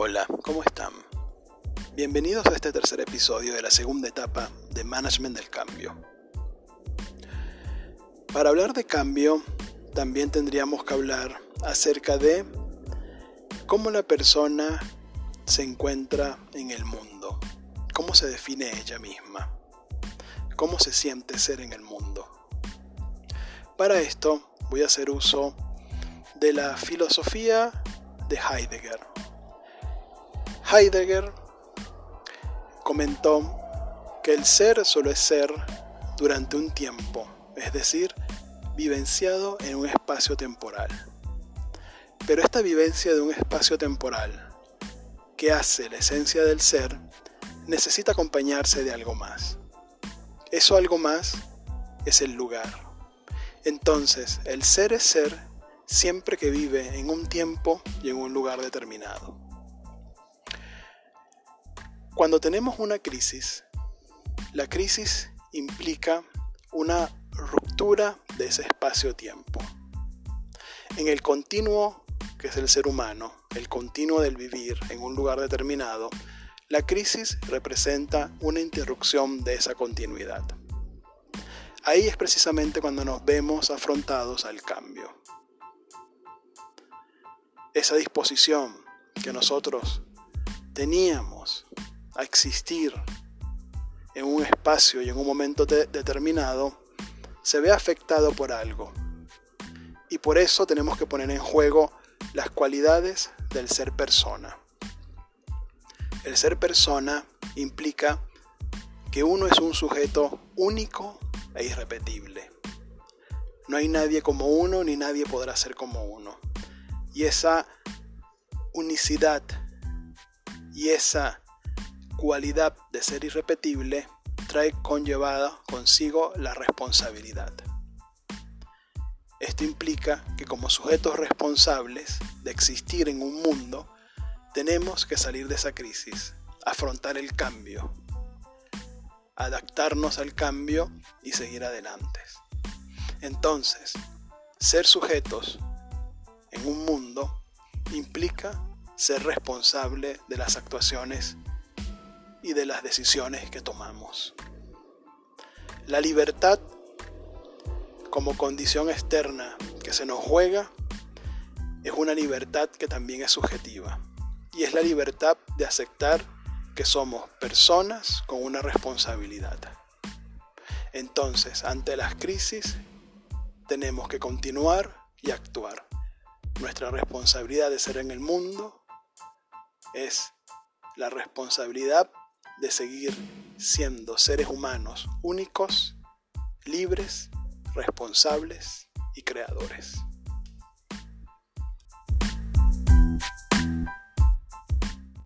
Hola, ¿cómo están? Bienvenidos a este tercer episodio de la segunda etapa de Management del Cambio. Para hablar de cambio, también tendríamos que hablar acerca de cómo la persona se encuentra en el mundo, cómo se define ella misma, cómo se siente ser en el mundo. Para esto voy a hacer uso de la filosofía de Heidegger. Heidegger comentó que el ser solo es ser durante un tiempo, es decir, vivenciado en un espacio temporal. Pero esta vivencia de un espacio temporal, que hace la esencia del ser, necesita acompañarse de algo más. Eso algo más es el lugar. Entonces, el ser es ser siempre que vive en un tiempo y en un lugar determinado. Cuando tenemos una crisis, la crisis implica una ruptura de ese espacio-tiempo. En el continuo que es el ser humano, el continuo del vivir en un lugar determinado, la crisis representa una interrupción de esa continuidad. Ahí es precisamente cuando nos vemos afrontados al cambio esa disposición que nosotros teníamos a existir en un espacio y en un momento determinado, se ve afectado por algo. Y por eso tenemos que poner en juego las cualidades del ser persona. El ser persona implica que uno es un sujeto único e irrepetible. No hay nadie como uno ni nadie podrá ser como uno. Y esa unicidad y esa cualidad de ser irrepetible trae conllevada consigo la responsabilidad. Esto implica que como sujetos responsables de existir en un mundo, tenemos que salir de esa crisis, afrontar el cambio, adaptarnos al cambio y seguir adelante. Entonces, ser sujetos en un mundo implica ser responsable de las actuaciones y de las decisiones que tomamos. La libertad como condición externa que se nos juega es una libertad que también es subjetiva y es la libertad de aceptar que somos personas con una responsabilidad. Entonces, ante las crisis, tenemos que continuar y actuar. Nuestra responsabilidad de ser en el mundo es la responsabilidad de seguir siendo seres humanos únicos, libres, responsables y creadores.